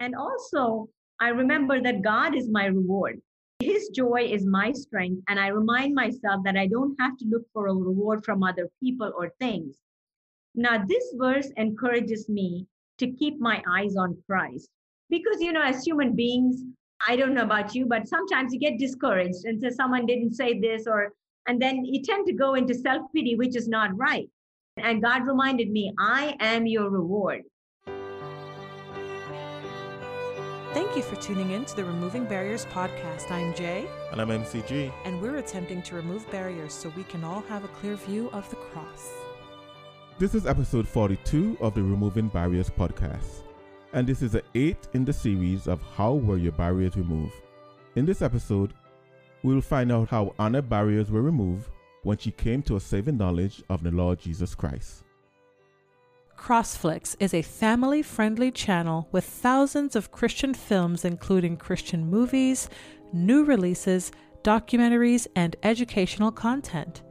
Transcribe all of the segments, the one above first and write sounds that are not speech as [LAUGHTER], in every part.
And also, I remember that God is my reward. His joy is my strength. And I remind myself that I don't have to look for a reward from other people or things. Now, this verse encourages me to keep my eyes on Christ. Because, you know, as human beings, I don't know about you, but sometimes you get discouraged and say someone didn't say this, or, and then you tend to go into self pity, which is not right. And God reminded me, I am your reward. Thank you for tuning in to the Removing Barriers podcast. I'm Jay. And I'm MCG. And we're attempting to remove barriers so we can all have a clear view of the cross. This is episode 42 of the Removing Barriers podcast. And this is the eighth in the series of How Were Your Barriers Removed? In this episode, we'll find out how Anna's barriers were removed when she came to a saving knowledge of the Lord Jesus Christ. Crossflix is a family friendly channel with thousands of Christian films, including Christian movies, new releases, documentaries, and educational content.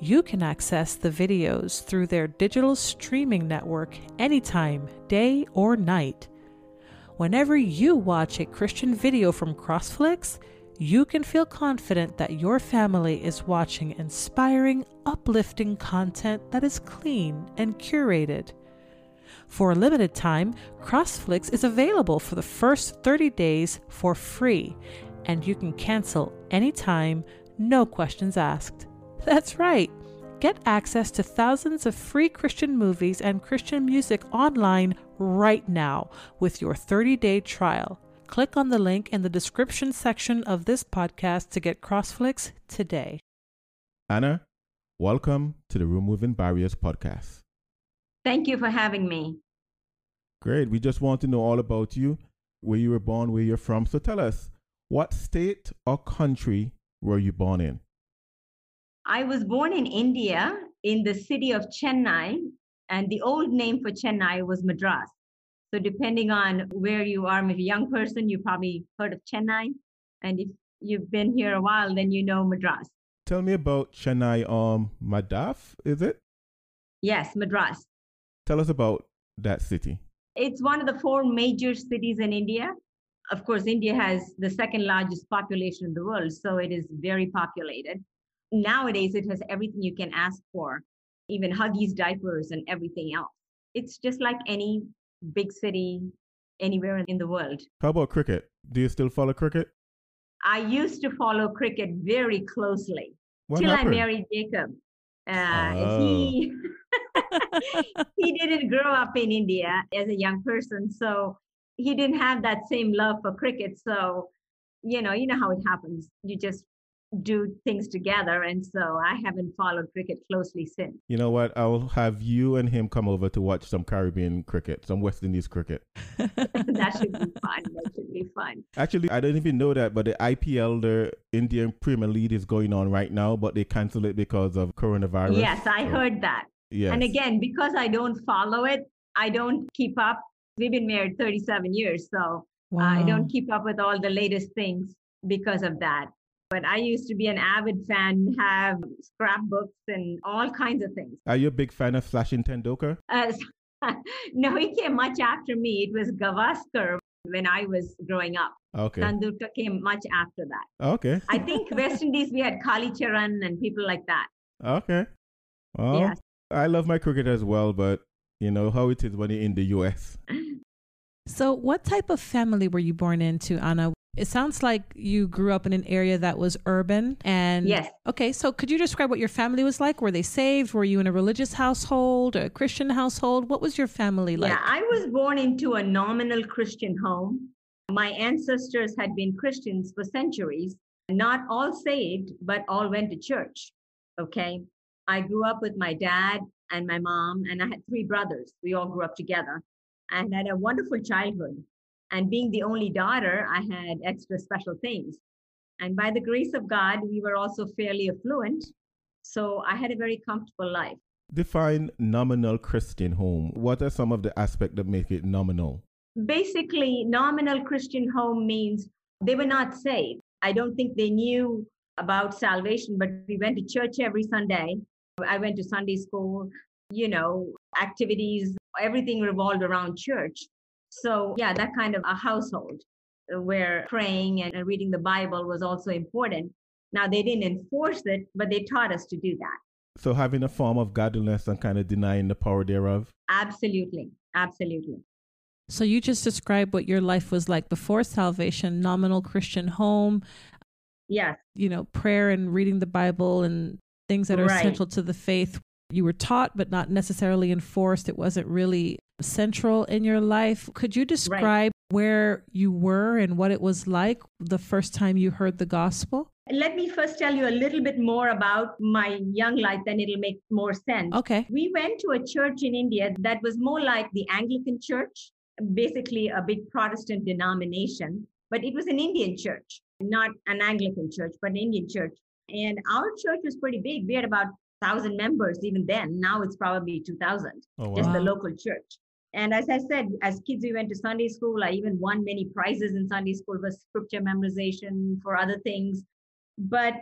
You can access the videos through their digital streaming network anytime, day or night. Whenever you watch a Christian video from Crossflix, you can feel confident that your family is watching inspiring, uplifting content that is clean and curated. For a limited time, Crossflix is available for the first 30 days for free, and you can cancel anytime, no questions asked. That's right. Get access to thousands of free Christian movies and Christian music online right now with your 30 day trial. Click on the link in the description section of this podcast to get Crossflix today. Anna, welcome to the Removing Barriers podcast. Thank you for having me. Great. We just want to know all about you, where you were born, where you're from. So tell us, what state or country were you born in? I was born in India in the city of Chennai, and the old name for Chennai was Madras. So depending on where you are, if you're a young person, you probably heard of Chennai. And if you've been here a while, then you know Madras. Tell me about Chennai um Madaf, is it? Yes, Madras. Tell us about that city. It's one of the four major cities in India. Of course, India has the second largest population in the world, so it is very populated. Nowadays, it has everything you can ask for, even Huggies, diapers, and everything else. It's just like any big city anywhere in the world. How about cricket? Do you still follow cricket? I used to follow cricket very closely What till happened? I married Jacob. Uh, Oh. He [LAUGHS] he didn't grow up in India as a young person, so he didn't have that same love for cricket. So, you know, you know how it happens. You just do things together, and so I haven't followed cricket closely since. You know what? I'll have you and him come over to watch some Caribbean cricket, some West Indies cricket. [LAUGHS] [LAUGHS] that should be fun. That should be fun. Actually, I didn't even know that, but the IPL, the Indian Premier League, is going on right now, but they canceled it because of coronavirus. Yes, I So, heard that. Yes. And again, because I don't follow it, I don't keep up. We've been married 37 years, so I don't keep up with all the latest things because of that. But I used to be an avid fan, have scrapbooks and all kinds of things. Are you a big fan of Sachin Tendulkar? Uh, [LAUGHS] no, he came much after me. It was Gavaskar when I was growing up. Okay. Tendulkar came much after that. Okay. I [LAUGHS] think West Indies, we had Kallicharran and people like that. Okay. Well, Yes. I love my cricket as well, but you know how it is when you're in the US. [LAUGHS] So, what type of family were you born into, Anna? It sounds like you grew up in an area that was urban and Yes. Okay, so could you describe what your family was like? Were they saved? Were you in a religious household, a Christian household? What was your family like? Yeah, I was born into a nominal Christian home. My ancestors had been Christians for centuries, not all saved, but all went to church. Okay. I grew up with my dad and my mom, and I had three brothers. We all grew up together and had a wonderful childhood. And being the only daughter, I had extra special things. And by the grace of God, we were also fairly affluent. So I had a very comfortable life. Define nominal Christian home. What are some of the aspects that make it nominal? basically nominal christian home means they were not saved i don't think they knew about salvation but we went to church every sunday i went to sunday school you know activities everything revolved around church So, yeah, that kind of a household uh, where praying and reading the Bible was also important. Now, they didn't enforce it, but they taught us to do that. So, having a form of godliness and kind of denying the power thereof? Absolutely. Absolutely. So, you just described what your life was like before salvation nominal Christian home. Yes. You know, prayer and reading the Bible and things that are right. essential to the faith. You were taught, but not necessarily enforced. It wasn't really central in your life. Could you describe right. where you were and what it was like the first time you heard the gospel? Let me first tell you a little bit more about my young life, then it'll make more sense. Okay. We went to a church in India that was more like the Anglican church, basically a big Protestant denomination, but it was an Indian church, not an Anglican church, but an Indian church. And our church was pretty big. We had about 1,000 members even then. Now it's probably 2,000, oh, wow. just the local church. And as I said, as kids, we went to Sunday school. I even won many prizes in Sunday school for scripture memorization, for other things. But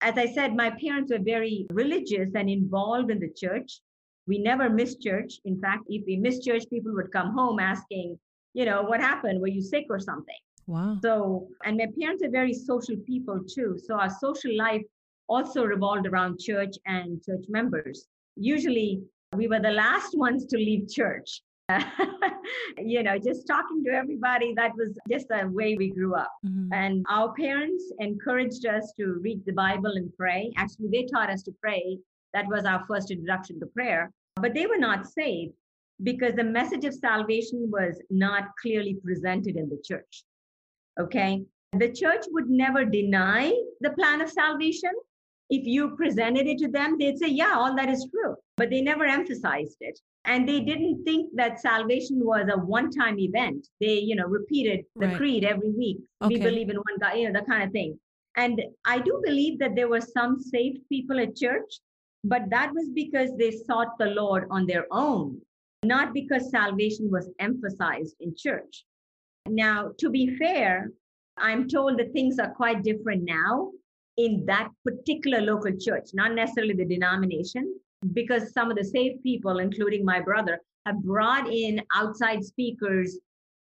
as I said, my parents were very religious and involved in the church. We never missed church. In fact, if we missed church, people would come home asking, you know, what happened? Were you sick or something? Wow. So, and my parents are very social people too. So our social life also revolved around church and church members. Usually we were the last ones to leave church. [LAUGHS] you know, just talking to everybody, that was just the way we grew up. Mm-hmm. And our parents encouraged us to read the Bible and pray. Actually, they taught us to pray. That was our first introduction to prayer. But they were not saved because the message of salvation was not clearly presented in the church. Okay. The church would never deny the plan of salvation, if you presented it to them, they'd say, yeah, all that is true. But they never emphasized it. And they didn't think that salvation was a one-time event. They, you know, repeated the right. creed every week. Okay. We believe in one God, you know, that kind of thing. And I do believe that there were some saved people at church, but that was because they sought the Lord on their own, not because salvation was emphasized in church. Now, to be fair, I'm told that things are quite different now in that particular local church, not necessarily the denomination, because some of the saved people, including my brother, have brought in outside speakers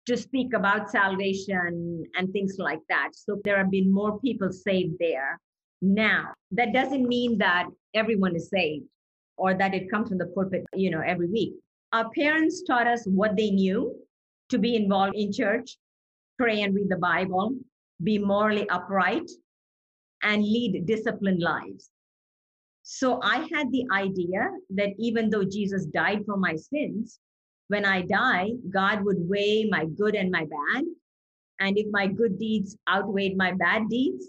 to speak about salvation and things like that. So there have been more people saved there. Now, that doesn't mean that everyone is saved or that it comes from the pulpit, you know, every week. Our parents taught us what they knew to be involved in church, pray and read the Bible, be morally upright, and lead disciplined lives. So I had the idea that even though Jesus died for my sins, when I die, God would weigh my good and my bad. And if my good deeds outweighed my bad deeds,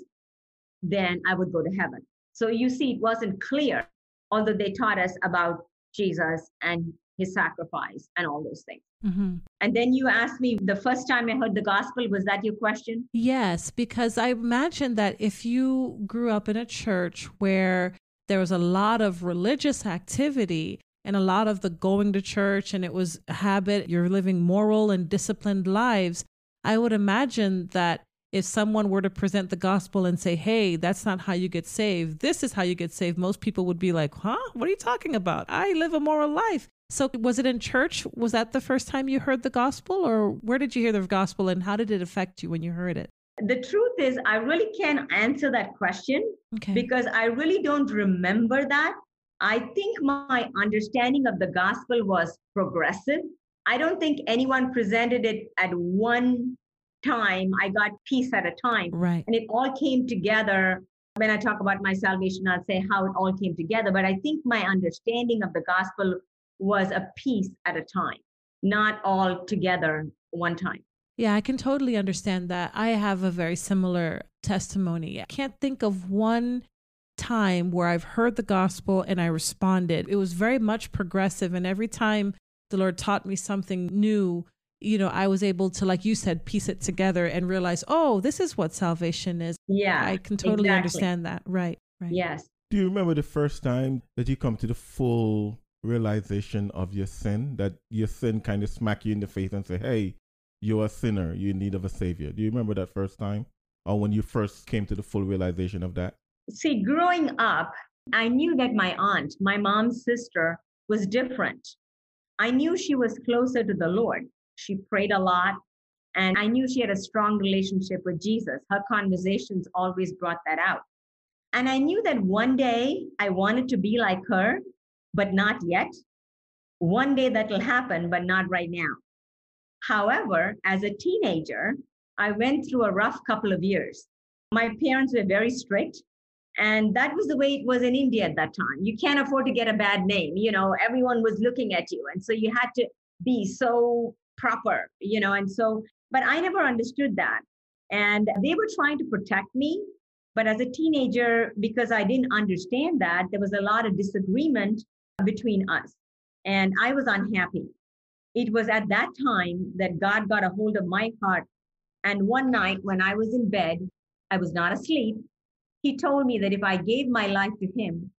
then I would go to heaven. So you see, it wasn't clear, although they taught us about Jesus and his sacrifice and all those things. Mm-hmm. And then you asked me the first time I heard the gospel, was that your question? Yes, because I imagine that if you grew up in a church where there was a lot of religious activity and a lot of the going to church and it was a habit, you're living moral and disciplined lives, I would imagine that if someone were to present the gospel and say, hey, that's not how you get saved, this is how you get saved, most people would be like, huh? What are you talking about? I live a moral life. So, was it in church? Was that the first time you heard the gospel, or where did you hear the gospel and how did it affect you when you heard it? The truth is, I really can't answer that question okay. because I really don't remember that. I think my understanding of the gospel was progressive. I don't think anyone presented it at one time. I got peace at a time. Right. And it all came together. When I talk about my salvation, I'll say how it all came together. But I think my understanding of the gospel was a piece at a time, not all together one time. Yeah, I can totally understand that. I have a very similar testimony. I can't think of one time where I've heard the gospel and I responded. It was very much progressive. And every time the Lord taught me something new, you know, I was able to, like you said, piece it together and realize, oh, this is what salvation is. Yeah. I can totally exactly. understand that. Right. Right. Yes. Do you remember the first time that you come to the full realization of your sin, that your sin kind of smack you in the face and say, hey, you're a sinner, you're in need of a savior. Do you remember that first time? Or when you first came to the full realization of that? See, growing up, I knew that my aunt, my mom's sister, was different. I knew she was closer to the Lord. She prayed a lot. And I knew she had a strong relationship with Jesus. Her conversations always brought that out. And I knew that one day I wanted to be like her, but not yet. One day that will happen, but not right now. However, as a teenager, I went through a rough couple of years. My parents were very strict. And that was the way it was in India at that time. You can't afford to get a bad name. You know, everyone was looking at you. And so you had to be so proper, you know. And so, but I never understood that. And they were trying to protect me. But as a teenager, because I didn't understand that, there was a lot of disagreement between us. And I was unhappy. It was at that time that God got a hold of my heart. And one night when I was in bed, I was not asleep. He told me that if I gave my life to him,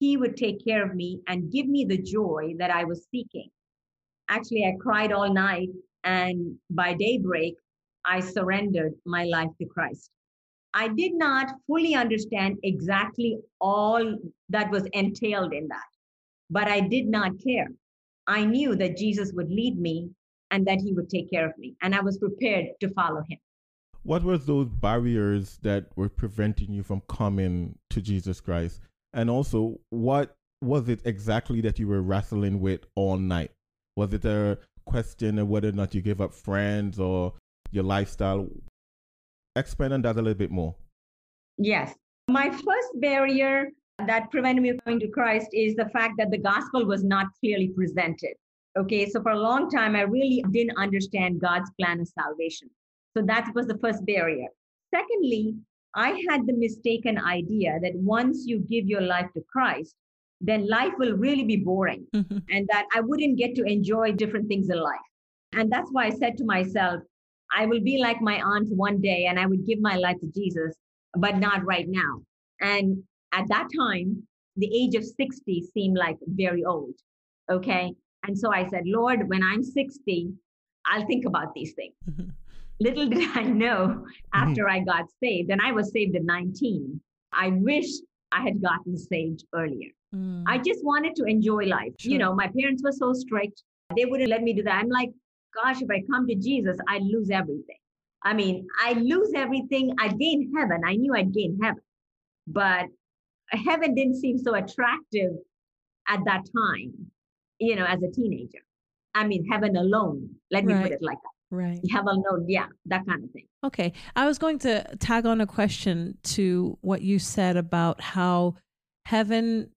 he would take care of me and give me the joy that I was seeking. Actually, I cried all night, and by daybreak, I surrendered my life to Christ. I did not fully understand exactly all that was entailed in that, but I did not care. I knew that Jesus would lead me and that he would take care of me, and I was prepared to follow him. What were those barriers that were preventing you from coming to Jesus Christ? And also, what was it exactly that you were wrestling with all night? Was it a question of whether or not you give up friends or your lifestyle? Expand on that a little bit more. Yes. My first barrier that prevented me from coming to Christ is the fact that the gospel was not clearly presented. Okay, so for a long time, I really didn't understand God's plan of salvation. So that was the first barrier. Secondly, I had the mistaken idea that once you give your life to Christ, then life will really be boring mm-hmm. and that I wouldn't get to enjoy different things in life. And that's why I said to myself, I will be like my aunt one day and I would give my life to Jesus, but not right now. And at that time, the age of 60 seemed like very old. Okay. And so I said, Lord, when I'm 60, I'll think about these things. Mm-hmm. Little [LAUGHS] did I know mm-hmm. after mm-hmm. I got saved, and I was saved at 19, I wish I had gotten saved earlier. Mm. I just wanted to enjoy life. Sure. You know, my parents were so strict, they wouldn't let me do that. I'm like, gosh, if I come to Jesus, I lose everything. I mean, I lose everything. I gain heaven. I knew I'd gain heaven, but heaven didn't seem so attractive at that time, you know, as a teenager. I mean, heaven alone. Let me right. put it like that. Right. Heaven alone. Yeah, that kind of thing. Okay. I was going to tag on a question to what you said about how heaven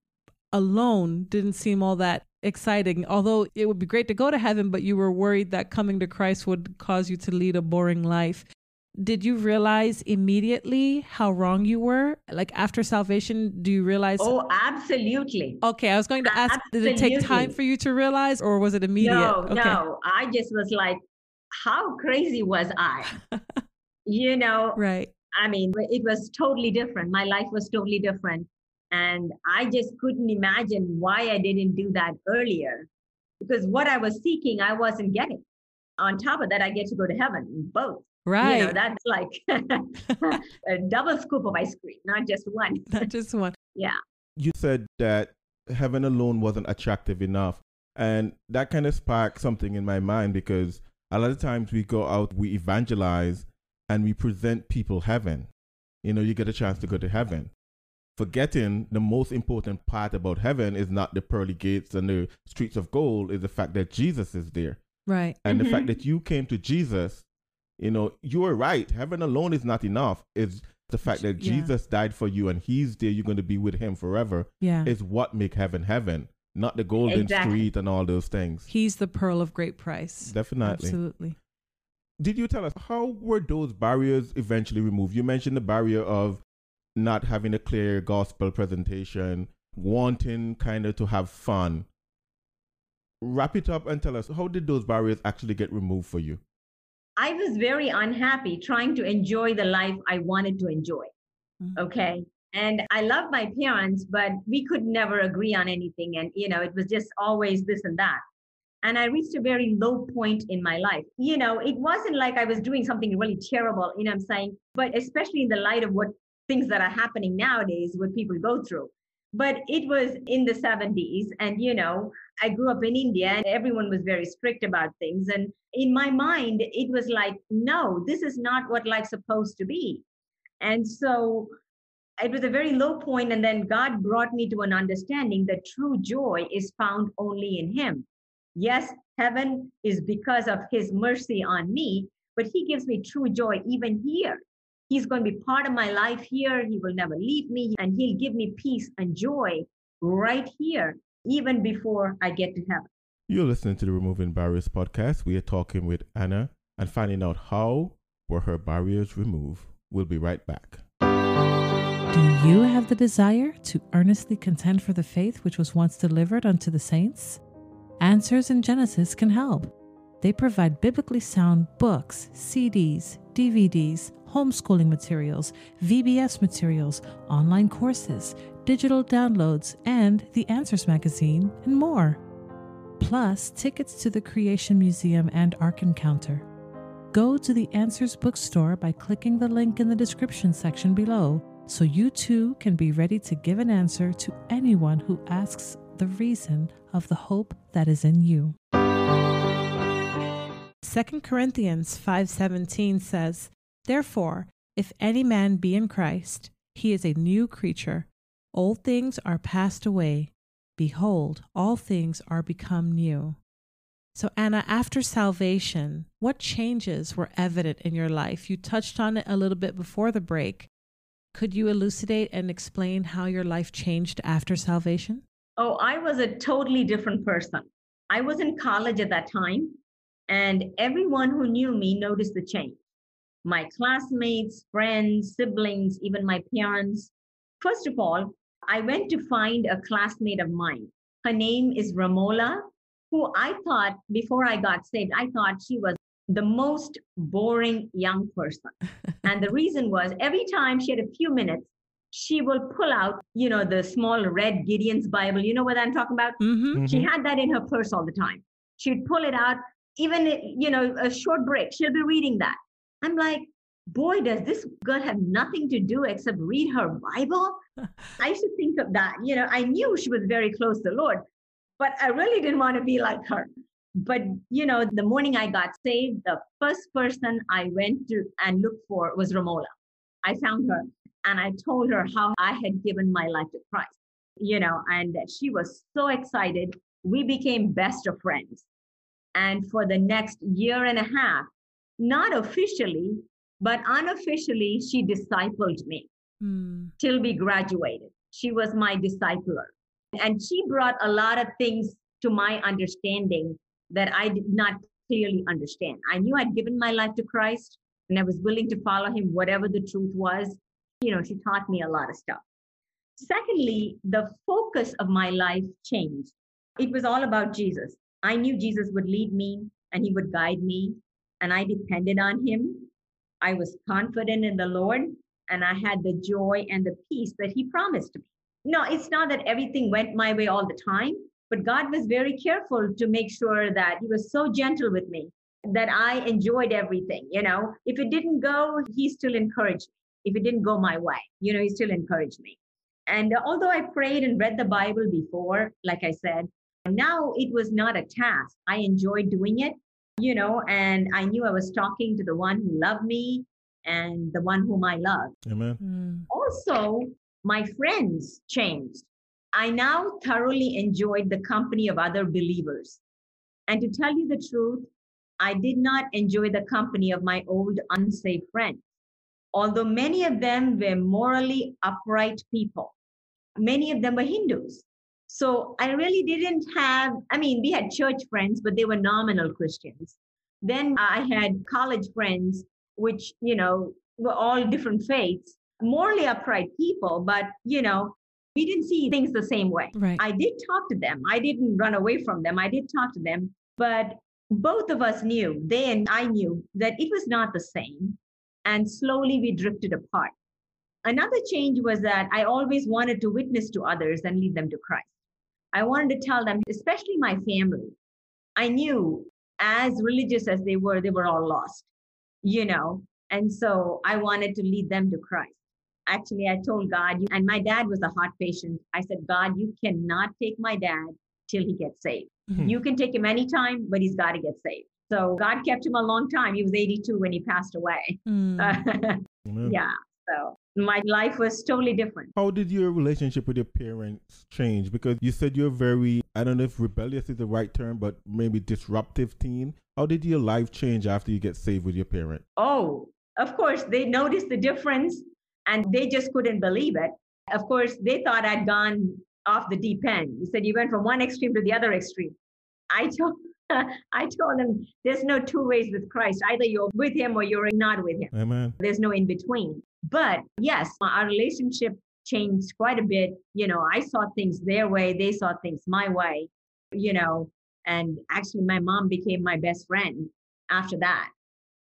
alone didn't seem all that exciting. Although it would be great to go to heaven, but you were worried that coming to Christ would cause you to lead a boring life. Did you realize immediately how wrong you were? Like after salvation, do you realize? Oh, absolutely. Okay, I was going to ask, absolutely. did it take time for you to realize or was it immediate? No, okay. no. I just was like, how crazy was I? [LAUGHS] you know? Right. I mean, it was totally different. My life was totally different. And I just couldn't imagine why I didn't do that earlier because what I was seeking, I wasn't getting. On top of that, I get to go to heaven, both. Right. You know, that's like [LAUGHS] a double scoop of ice cream, not just one. [LAUGHS] not just one. Yeah. You said that heaven alone wasn't attractive enough. And that kind of sparked something in my mind because a lot of times we go out, we evangelize, and we present people heaven. You know, you get a chance to go to heaven forgetting the most important part about heaven is not the pearly gates and the streets of gold is the fact that jesus is there. Right. And mm-hmm. the fact that you came to jesus you know you are right. Heaven alone is not enough. It's the fact that yeah. jesus died for you and he's there you're going to be with him forever yeah. is what make heaven heaven not the golden exactly. street and all those things. He's the pearl of great price. Definitely. Absolutely. Did you tell us how were those barriers eventually removed? You mentioned the barrier of not having a clear gospel presentation, wanting kind of to have fun. Wrap it up and tell us how did those barriers actually get removed for you? I was very unhappy trying to enjoy the life I wanted to enjoy. Mm-hmm. Okay. And I love my parents, but we could never agree on anything. And, you know, it was just always this and that. And I reached a very low point in my life. You know, it wasn't like I was doing something really terrible, you know I'm saying? But especially in the light of what things that are happening nowadays, what people go through. But it was in the 70s. And, you know, I grew up in India and everyone was very strict about things. And in my mind, it was like, no, this is not what life's supposed to be. And so it was a very low point, And then God brought me to an understanding that true joy is found only in Him. Yes, heaven is because of His mercy on me, but He gives me true joy even here. He's going to be part of my life here. He will never leave me, and He'll give me peace and joy right here, even before I get to heaven. You're listening to the Removing Barriers podcast. We are talking with Anna and finding out how were her barriers removed. We'll be right back. Do you have the desire to earnestly contend for the faith which was once delivered unto the saints? Answers in Genesis can help. They provide biblically sound books, CDs, DVDs, homeschooling materials, VBS materials, online courses, digital downloads, and the Answers magazine, and more. Plus, tickets to the Creation Museum and Ark Encounter. Go to the Answers bookstore by clicking the link in the description section below so you too can be ready to give an answer to anyone who asks the reason of the hope that is in you. 2 Corinthians 5:17 says, "Therefore, if any man be in Christ, he is a new creature. Old things are passed away; behold, all things are become new." So, Anna, after salvation, what changes were evident in your life? You touched on it a little bit before the break, could you elucidate and explain how your life changed after salvation? Oh, I was a totally different person. I was in college at that time, and everyone who knew me noticed the change. My classmates, friends, siblings, even my parents. First of all, I went to find a classmate of mine. Her name is Ramola, who I thought before I got saved, I thought she was the most boring young person. [LAUGHS] and the reason was every time she had a few minutes, she will pull out, you know, the small red Gideon's Bible. You know what I'm talking about? Mm-hmm. Mm-hmm. She had that in her purse all the time. She'd pull it out, even, you know, a short break, she'll be reading that. I'm like, boy, does this girl have nothing to do except read her Bible? [LAUGHS] I used to think of that. You know, I knew she was very close to the Lord, but I really didn't want to be like her. But, you know, the morning I got saved, the first person I went to and looked for was Romola. I found her and I told her how I had given my life to Christ, you know, and she was so excited. We became best of friends. And for the next year and a half, not officially, but unofficially, she discipled me mm. till we graduated. She was my discipler. And she brought a lot of things to my understanding that I did not clearly understand. I knew I'd given my life to Christ and I was willing to follow him, whatever the truth was. You know, she taught me a lot of stuff. Secondly, the focus of my life changed. It was all about Jesus. I knew Jesus would lead me and he would guide me, and I depended on him. I was confident in the Lord, and I had the joy and the peace that he promised me. No, it's not that everything went my way all the time, but God was very careful to make sure that He was so gentle with me that I enjoyed everything. You know, if it didn't go, He still encouraged me. If it didn't go my way, you know, He still encouraged me. And although I prayed and read the Bible before, like I said, now it was not a task. I enjoyed doing it, you know, and I knew I was talking to the one who loved me and the one whom I loved. Amen. Mm. Also, my friends changed. I now thoroughly enjoyed the company of other believers. And to tell you the truth, I did not enjoy the company of my old unsaved friends. Although many of them were morally upright people, many of them were Hindus. So I really didn't have, I mean, we had church friends, but they were nominal Christians. Then uh, I had college friends, which, you know, were all different faiths, morally upright people, but, you know, we didn't see things the same way. Right. I did talk to them. I didn't run away from them. I did talk to them, but both of us knew, they and I knew, that it was not the same. And slowly we drifted apart. Another change was that I always wanted to witness to others and lead them to Christ. I wanted to tell them, especially my family. I knew as religious as they were, they were all lost, you know, and so I wanted to lead them to Christ. Actually, I told God, and my dad was a heart patient. I said, God, you cannot take my dad till he gets saved. Hmm. You can take him anytime, but he's got to get saved. So God kept him a long time. He was 82 when he passed away. Mm. [LAUGHS] Yeah. So my life was totally different. How did your relationship with your parents change? Because you said you're very, I don't know if rebellious is the right term, but maybe disruptive teen. How did your life change after you get saved with your parent? Oh, of course, they noticed the difference and they just couldn't believe it. Of course, they thought I'd gone off the deep end. He said, You went from one extreme to the other extreme. I told [LAUGHS] I told them there's no two ways with Christ. Either you're with him or you're not with him. Amen. There's no in between. But yes, our relationship changed quite a bit. You know, I saw things their way, they saw things my way, you know, and actually my mom became my best friend after that.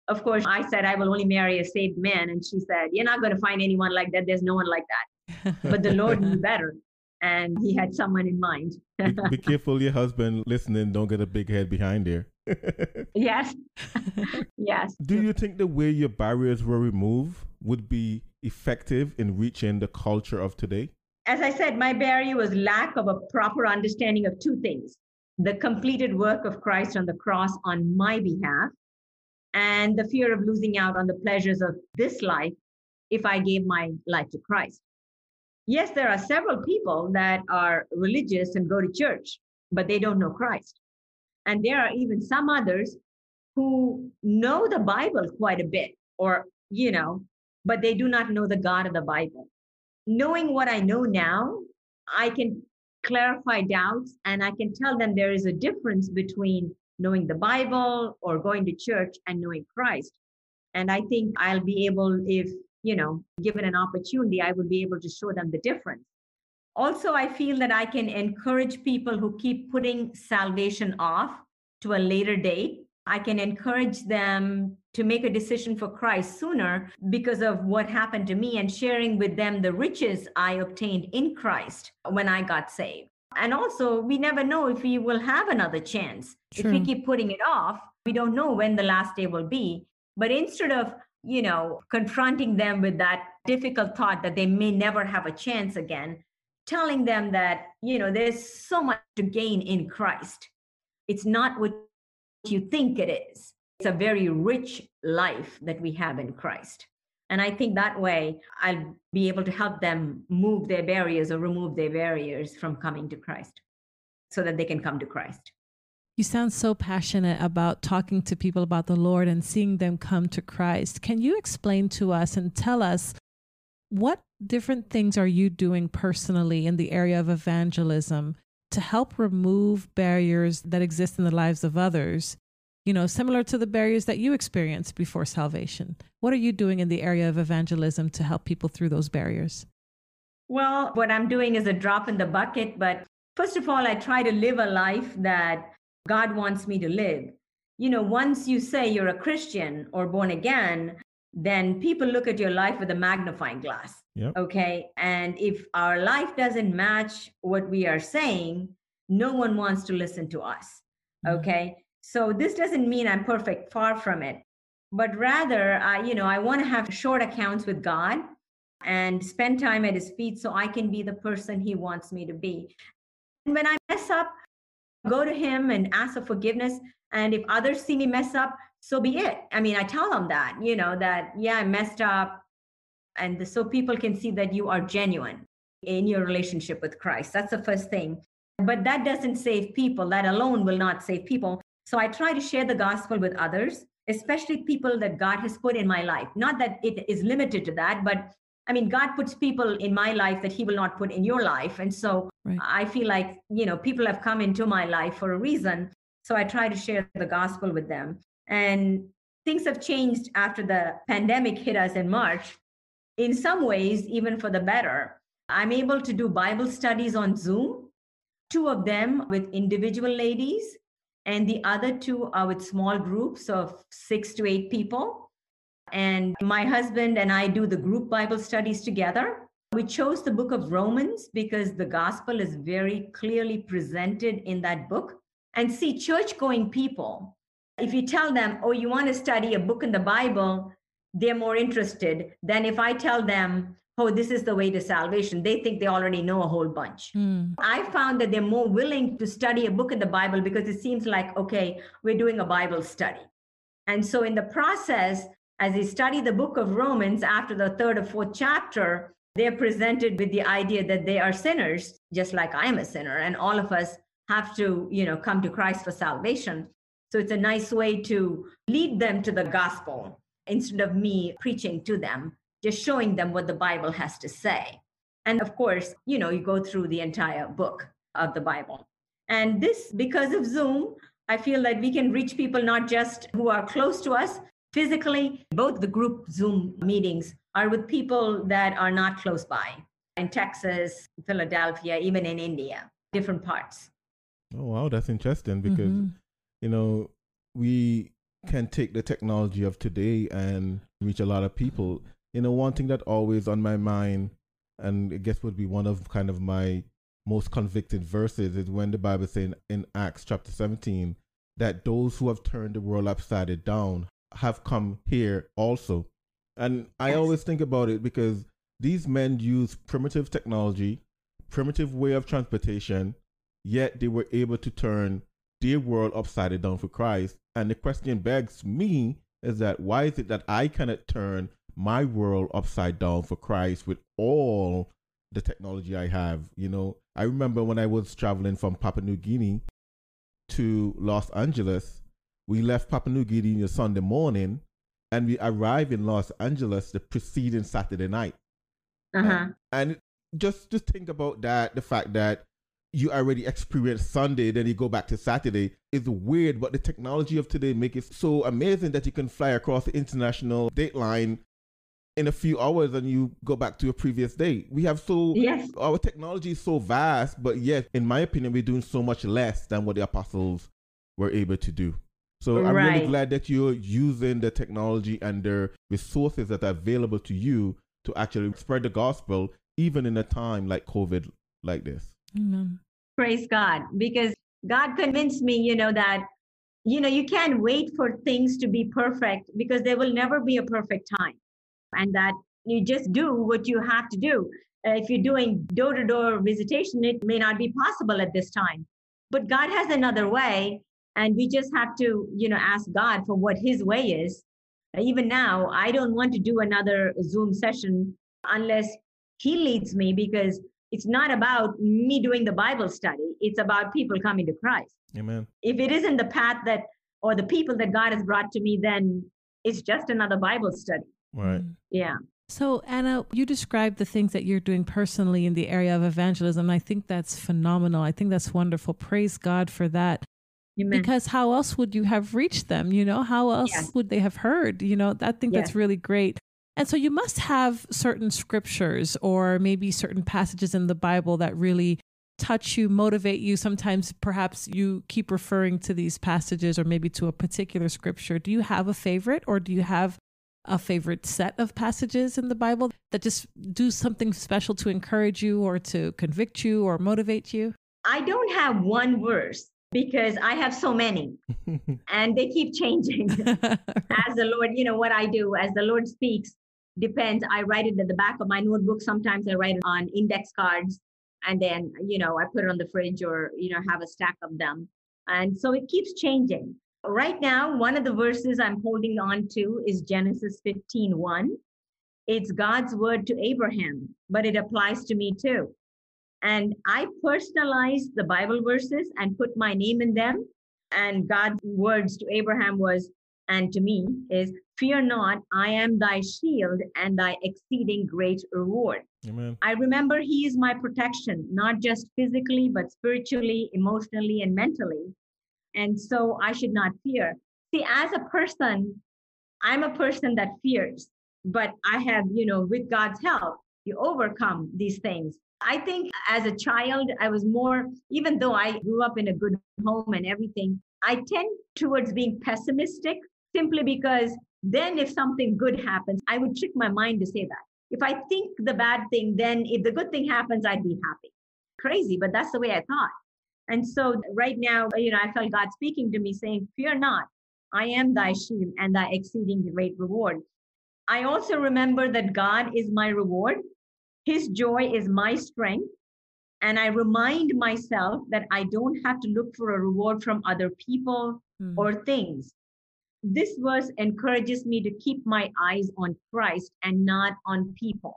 Of course, I said I will only marry a saved man. And she said, You're not going to find anyone like that. There's no one like that. But the Lord knew [LAUGHS] better. And he had someone in mind. be, be [LAUGHS] careful, your husband listening. Don't get a big head behind there. [LAUGHS] yes. [LAUGHS] yes. Do you think the way your barriers were removed would be effective in reaching the culture of today? As I said, my barrier was lack of a proper understanding of two things the completed work of Christ on the cross on my behalf, and the fear of losing out on the pleasures of this life if I gave my life to Christ. Yes, there are several people that are religious and go to church, but they don't know Christ. And there are even some others who know the Bible quite a bit, or, you know, but they do not know the God of the Bible. Knowing what I know now, I can clarify doubts and I can tell them there is a difference between knowing the Bible or going to church and knowing Christ. And I think I'll be able, if, you know, given an opportunity, I would be able to show them the difference. Also, I feel that I can encourage people who keep putting salvation off to a later date. I can encourage them to make a decision for Christ sooner because of what happened to me and sharing with them the riches I obtained in Christ when I got saved. And also, we never know if we will have another chance. If we keep putting it off, we don't know when the last day will be. But instead of, you know, confronting them with that difficult thought that they may never have a chance again, telling them that, you know, there's so much to gain in Christ. It's not what you think it is. It's a very rich life that we have in Christ. And I think that way I'll be able to help them move their barriers or remove their barriers from coming to Christ so that they can come to Christ. You sound so passionate about talking to people about the Lord and seeing them come to Christ. Can you explain to us and tell us what different things are you doing personally in the area of evangelism to help remove barriers that exist in the lives of others? You know, similar to the barriers that you experienced before salvation. What are you doing in the area of evangelism to help people through those barriers? Well, what I'm doing is a drop in the bucket, but first of all, I try to live a life that God wants me to live. You know, once you say you're a Christian or born again, then people look at your life with a magnifying glass. Yep. Okay. And if our life doesn't match what we are saying, no one wants to listen to us. Mhm. Okay. So this doesn't mean I'm perfect, far from it. But rather, I, you know, I want to have short accounts with God and spend time at his feet so I can be the person he wants me to be. And when I mess up, go to him and ask for forgiveness. And if others see me mess up, so be it. I mean, I tell them that, you know, that, yeah, I messed up. And so people can see that you are genuine in your relationship with Christ. That's the first thing. But that doesn't save people. That alone will not save people. So I try to share the gospel with others, especially people that God has put in my life. Not that it is limited to that, but I mean, God puts people in my life that He will not put in your life. And so Right. I feel like, you know, people have come into my life for a reason. So I try to share the gospel with them. And things have changed after the pandemic hit us in March. In some ways, even for the better. I'm able to do Bible studies on Zoom, two of them with individual ladies, and the other two are with small groups of six to eight people. And my husband and I do the group Bible studies together. We chose the book of Romans because the gospel is very clearly presented in that book. And see, church going people, if you tell them, oh, you want to study a book in the Bible, they're more interested than if I tell them, oh, this is the way to salvation. They think they already know a whole bunch. Mm. I found that they're more willing to study a book in the Bible because it seems like, okay, we're doing a Bible study. And so in the process, as they study the book of Romans after the third or fourth chapter, they're presented with the idea that they are sinners, just like I am a sinner, and all of us have to, you know, come to Christ for salvation. So it's a nice way to lead them to the gospel instead of me preaching to them just showing them what the Bible has to say. And of course, you know, you go through the entire book of the Bible. And this, because of Zoom, I feel that we can reach people not just who are close to us physically, both the group Zoom meetings are with people that are not close by in Texas, Philadelphia, even in India, different parts. Oh, wow, that's interesting because, mm-hmm. you know, we can take the technology of today and reach a lot of people you know, one thing that always on my mind, and I guess would be one of kind of my most convicted verses, is when the Bible says in Acts chapter 17 that those who have turned the world upside down have come here also. And I yes. always think about it because these men use primitive technology, primitive way of transportation, yet they were able to turn their world upside down for Christ. And the question begs me is that why is it that I cannot turn my world upside down for Christ with all the technology I have. You know, I remember when I was traveling from Papua New Guinea to Los Angeles, we left Papua New Guinea on Sunday morning and we arrived in Los Angeles the preceding Saturday night. Uh-huh. And, and just just think about that, the fact that you already experienced Sunday, then you go back to Saturday. It's weird, but the technology of today makes it so amazing that you can fly across the international date line in a few hours and you go back to a previous day. We have so yes. our technology is so vast, but yet, in my opinion, we're doing so much less than what the apostles were able to do. So I'm right. really glad that you're using the technology and the resources that are available to you to actually spread the gospel, even in a time like COVID like this. Amen. Praise God. Because God convinced me, you know, that you know you can't wait for things to be perfect because there will never be a perfect time and that you just do what you have to do. Uh, if you're doing door to door visitation, it may not be possible at this time. But God has another way, and we just have to, you know, ask God for what His way is. Even now, I don't want to do another Zoom session unless He leads me because it's not about me doing the Bible study. It's about people coming to Christ. Amen. If it isn't the path that or the people that God has brought to me, then it's just another Bible study. Right. Yeah. So, Anna, you described the things that you're doing personally in the area of evangelism. I think that's phenomenal. I think that's wonderful. Praise God for that. Amen. Because how else would you have reached them? You know, how else yes. would they have heard? You know, I think yes. that's really great. And so you must have certain scriptures or maybe certain passages in the Bible that really touch you, motivate you. Sometimes perhaps you keep referring to these passages or maybe to a particular scripture. Do you have a favorite or do you have a favorite set of passages in the Bible that just do something special to encourage you or to convict you or motivate you? I don't have one verse because I have so many [LAUGHS] and they keep changing [LAUGHS] as the Lord, you know, what I do as the Lord speaks depends. I write it at the back of my notebook. Sometimes I write it on index cards and then, you know, I put it on the fridge or, you know, have a stack of them. And so it keeps changing. Right now, one of the verses I'm holding on to is Genesis 15 1. It's God's word to Abraham, but it applies to me too. And I personalized the Bible verses and put my name in them. And God's words to Abraham was, and to me, is Fear not, I am thy shield and thy exceeding great reward. Amen. I remember He is my protection, not just physically, but spiritually, emotionally, and mentally. And so I should not fear. See, as a person, I'm a person that fears, but I have, you know, with God's help, you overcome these things. I think as a child, I was more, even though I grew up in a good home and everything, I tend towards being pessimistic simply because then if something good happens, I would trick my mind to say that. If I think the bad thing, then if the good thing happens, I'd be happy. Crazy, but that's the way I thought. And so right now, you know, I felt God speaking to me saying, Fear not, I am thy shield and thy exceeding great reward. I also remember that God is my reward. His joy is my strength. And I remind myself that I don't have to look for a reward from other people Mm. or things. This verse encourages me to keep my eyes on Christ and not on people.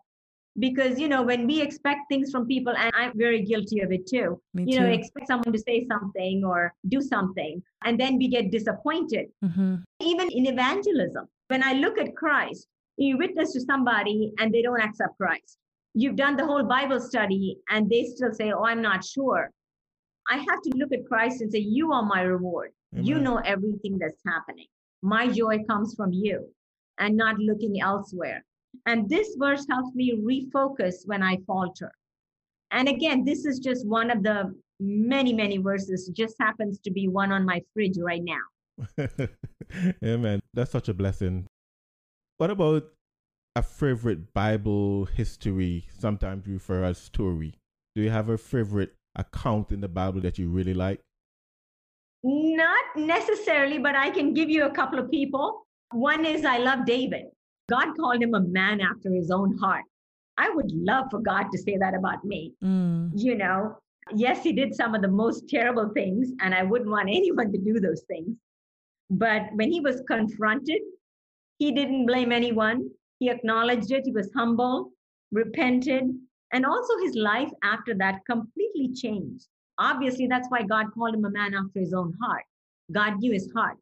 Because, you know, when we expect things from people, and I'm very guilty of it too, Me you too. know, expect someone to say something or do something, and then we get disappointed. Mm-hmm. Even in evangelism, when I look at Christ, you witness to somebody and they don't accept Christ. You've done the whole Bible study and they still say, Oh, I'm not sure. I have to look at Christ and say, You are my reward. You know everything that's happening. My joy comes from you and not looking elsewhere. And this verse helps me refocus when I falter. And again, this is just one of the many, many verses, just happens to be one on my fridge right now. [LAUGHS] Amen. That's such a blessing. What about a favorite Bible history, sometimes referred as story? Do you have a favorite account in the Bible that you really like? Not necessarily, but I can give you a couple of people. One is I love David. God called him a man after his own heart. I would love for God to say that about me. Mm. You know, yes, he did some of the most terrible things, and I wouldn't want [LAUGHS] anyone to do those things. But when he was confronted, he didn't blame anyone. He acknowledged it. He was humble, repented, and also his life after that completely changed. Obviously, that's why God called him a man after his own heart. God knew his heart.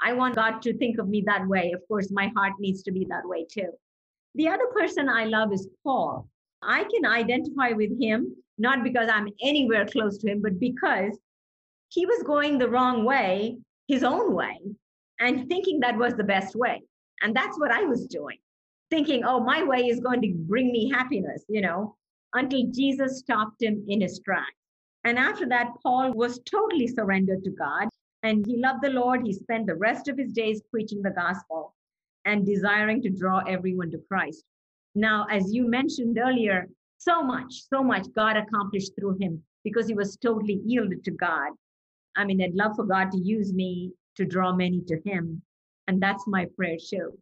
I want God to think of me that way. Of course, my heart needs to be that way too. The other person I love is Paul. I can identify with him, not because I'm anywhere close to him, but because he was going the wrong way, his own way, and thinking that was the best way. And that's what I was doing, thinking, oh, my way is going to bring me happiness, you know, until Jesus stopped him in his tracks. And after that, Paul was totally surrendered to God and he loved the Lord. He spent the rest of his days preaching the gospel and desiring to draw everyone to Christ. Now, as you mentioned earlier, so much, so much God accomplished through him because he was totally yielded to God. I mean, I'd love for God to use me to draw many to him. And that's my prayer too.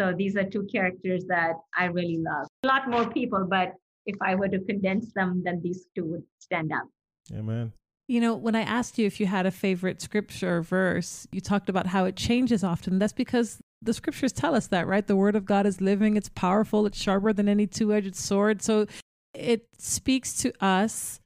So these are two characters that I really love. A lot more people, but if I were to condense them, then these two would stand out. Amen. You know, when I asked you if you had a favorite scripture or verse, you talked about how it changes often. That's because the scriptures tell us that, right? The word of God is living, it's powerful, it's sharper than any two edged sword. So it speaks to us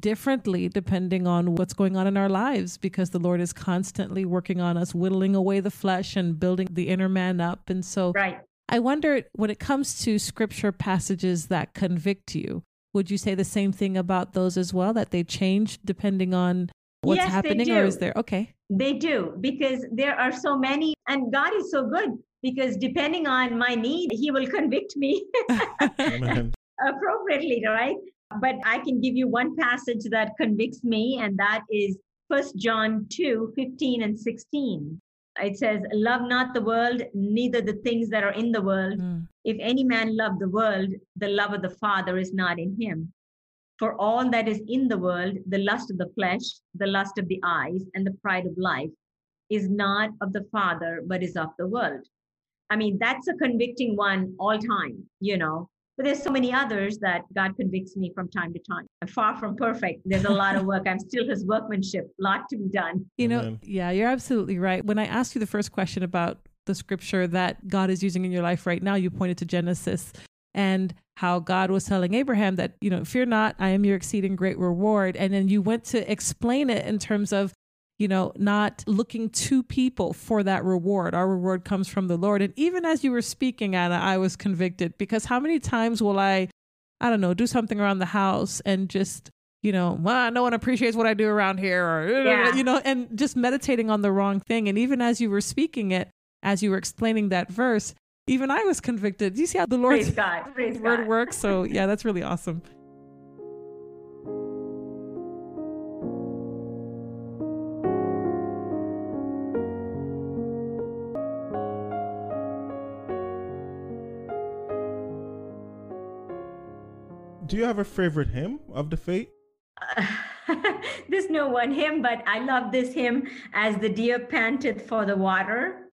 differently depending on what's going on in our lives because the Lord is constantly working on us, whittling away the flesh and building the inner man up. And so Right. I wonder when it comes to scripture passages that convict you, would you say the same thing about those as well, that they change depending on what's Yes, happening? Or is there, okay. They do because there are so many, and God is so good because depending on my need, He will convict me [LAUGHS] [LAUGHS] appropriately, right? But I can give you one passage that convicts me, and that is First John 2 15 and 16. It says, Love not the world, neither the things that are in the world. Mm, If any man love the world, the love of the Father is not in him. For all that is in the world, the lust of the flesh, the lust of the eyes, and the pride of life, is not of the Father, but is of the world. I mean, that's a convicting one all time, you know. But there's so many others that God convicts me from time to time. I'm far from perfect. There's a lot of work. I'm still his workmanship, a lot to be done. You know, Amen. yeah, you're absolutely right. When I asked you the first question about the scripture that God is using in your life right now, you pointed to Genesis and how God was telling Abraham that, you know, fear not, I am your exceeding great reward. And then you went to explain it in terms of, you know, not looking to people for that reward. Our reward comes from the Lord. And even as you were speaking, Anna, I was convicted because how many times will I, I don't know, do something around the house and just you know, well, no one appreciates what I do around here, or Yeah. you know, and just meditating on the wrong thing. And even as you were speaking it, as you were explaining that verse, even I was convicted. Do you see how the Lord's Praise God. Praise [LAUGHS] word God. works? So yeah, that's really awesome. Do you have a favorite hymn of the faith? [LAUGHS] There's no one hymn, but I love this hymn as the deer panteth for the water.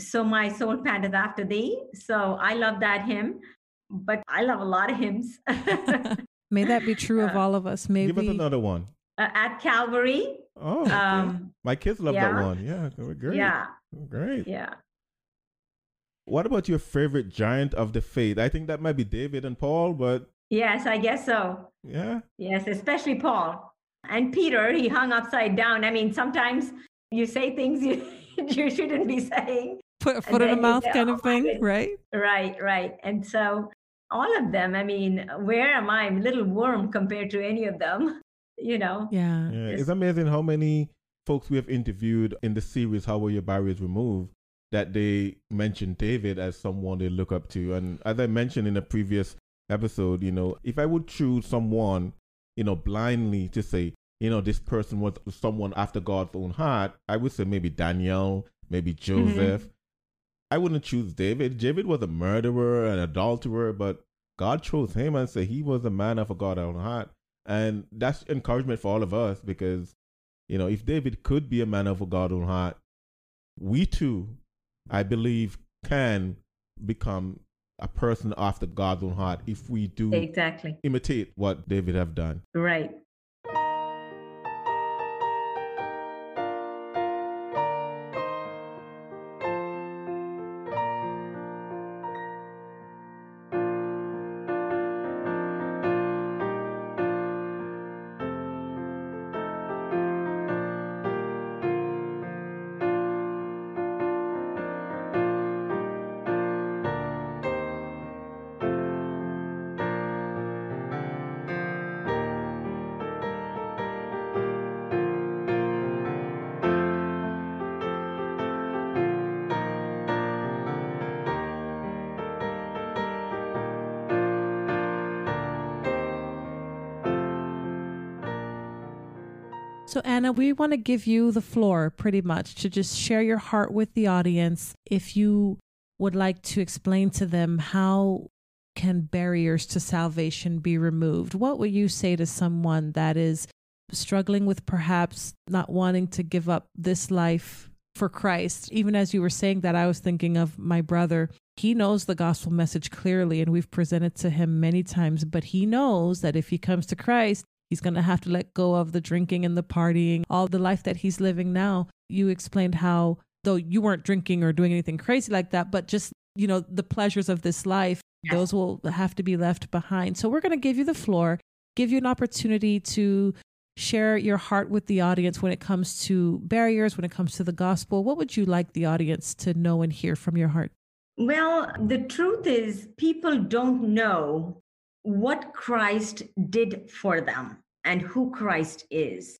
So my soul panteth after thee. So I love that hymn. but I love a lot of hymns. [LAUGHS] May that be true of Uh, all of us. Maybe Give us another one. Uh, at Calvary. Oh, okay. Um, my kids love yeah. that one. Yeah, great. Yeah, Great. yeah. What about your favorite giant of the faith? I think that might be David and Paul, but Yes, I guess so. yeah. Yes, especially Paul. And Peter, he hung upside down. I mean, sometimes you say things you, [LAUGHS] you shouldn't be saying. put a foot in the mouth kind "Oh of thing, goodness." right? Right, right. And so all of them, I mean, where am I? I'm a little worm compared to any of them, [LAUGHS] you know? Yeah. Yeah, Yes. it's amazing how many folks we have interviewed in the series "How Were Your Barriers Removed" that they mentioned David as someone they look up to. And as I mentioned in a previous episode, you know, if I would choose someone, you know, blindly to say, you know, this person was someone after God's own heart, I would say maybe Daniel, maybe mm-hmm. Joseph. I wouldn't choose David. David was a murderer an adulterer, but God chose him and said he was a man of God's own heart. And that's encouragement for all of us because, you know, if David could be a man of God's own heart, we too, I believe, can become a person after God's own heart if we do Exactly. imitate what David have done. Right. So, Anna, we want to give you the floor pretty much to just share your heart with the audience. If you would like to explain to them how can barriers to salvation be removed, what would you say to someone that is struggling with perhaps not wanting to give up this life for Christ? Even as you were saying that, I was thinking of my brother. He knows the gospel message clearly, and we've presented to him many times, but he knows that if he comes to Christ, He's going to have to let go of the drinking and the partying, all the life that he's living now. You explained how, though you weren't drinking or doing anything crazy like that, but just, you know, the pleasures of this life, Yes. those will have to be left behind. So we're going to give you the floor, give you an opportunity to share your heart with the audience when it comes to barriers, when it comes to the gospel. What would you like the audience to know and hear from your heart? Well, the truth is, people don't know what Christ did for them and who Christ is.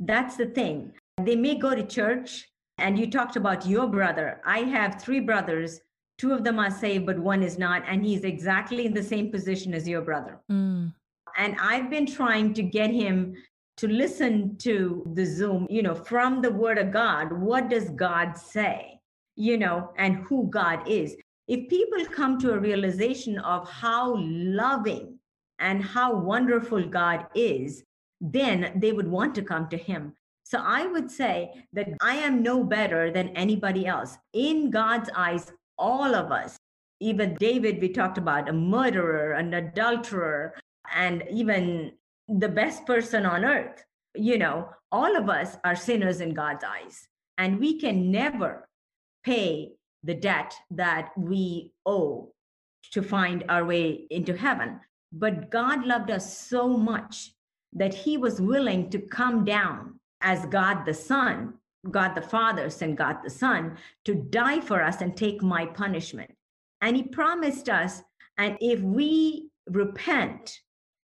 That's the thing. They may go to church, and you talked about your brother. I have three brothers. Two of them are saved, but one is not. And he's exactly in the same position as your brother. Mm, And I've been trying to get him to listen to the Zoom, you know, from the Word of God. What does God say? You know, and who God is. If people come to a realization of how loving and how wonderful God is, then they would want to come to Him. So I would say that I am no better than anybody else. In God's eyes, all of us, even David, we talked about, a murderer, an adulterer, and even the best person on earth, you know, all of us are sinners in God's eyes. And we can never pay the debt that we owe to find our way into heaven. But God loved us so much that he was willing to come down as God the Son, God the Father sent God the Son to die for us and take my punishment. And he promised us, and if we repent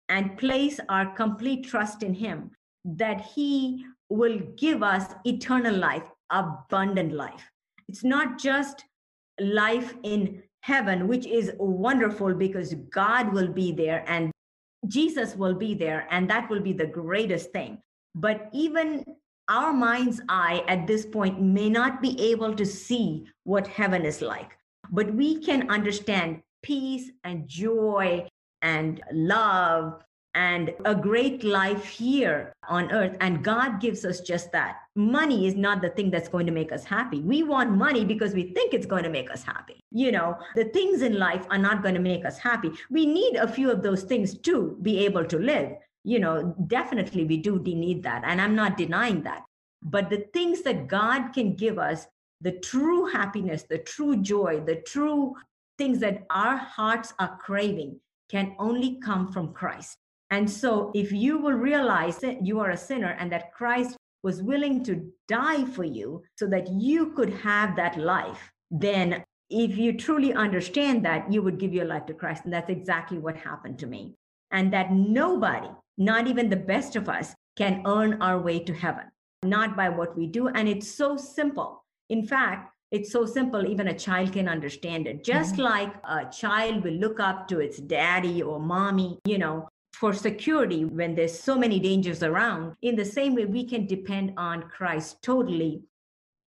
and place our complete trust in him, that he will give us eternal life, abundant life. It's not just life in heaven, which is wonderful because God will be there and Jesus will be there, and that will be the greatest thing. But even our mind's eye at this point may not be able to see what heaven is like, but we can understand peace and joy and love and a great life here on earth. And God gives us just that. Money is not the thing that's going to make us happy. We want money because we think it's going to make us happy. You know, the things in life are not going to make us happy. We need a few of those things to be able to live. You know, definitely we do need that. And I'm not denying that. But the things that God can give us, the true happiness, the true joy, the true things that our hearts are craving, can only come from Christ. And so, if you will realize that you are a sinner and that Christ was willing to die for you so that you could have that life, then if you truly understand that, you would give your life to Christ. And that's exactly what happened to me. And that nobody, not even the best of us, can earn our way to heaven, not by what we do. And it's so simple. In fact, it's so simple, even a child can understand it. Just mm-hmm. like a child will look up to its daddy or mommy, you know, for security when there's so many dangers around. In the same way, we can depend on Christ totally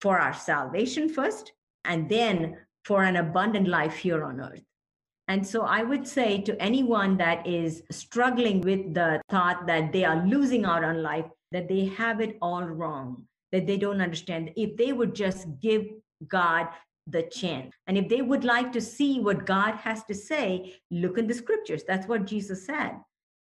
for our salvation first, and then for an abundant life here on earth. And so I would say to anyone that is struggling with the thought that they are losing out on life, that they have it all wrong, that they don't understand. If they would just give God the chance. And if they would like to see what God has to say, look in the scriptures. That's what Jesus said.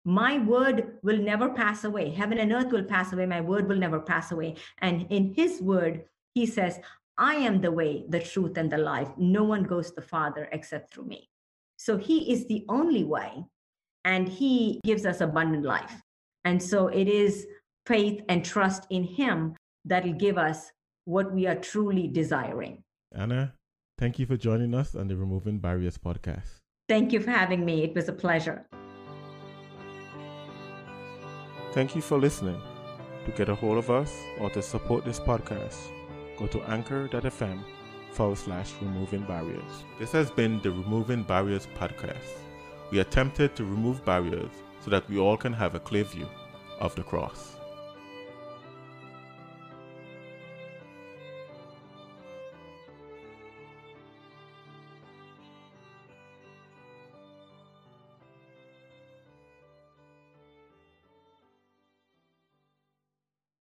My word will never pass away. Heaven and earth will pass away. My word will never pass away. And in his word, he says, I am the way, the truth, and the life. No one goes to the Father except through me. So he is the only way, and he gives us abundant life. And so it is faith and trust in him that'll give us what we are truly desiring. Anna, thank you for joining us on the Removing Barriers podcast. Thank you for having me. It was a pleasure. Thank you for listening. To get a hold of us or to support this podcast, go to anchor.fm forward slash removing barriers. This has been the Removing Barriers podcast. We attempted to remove barriers so that we all can have a clear view of the cross.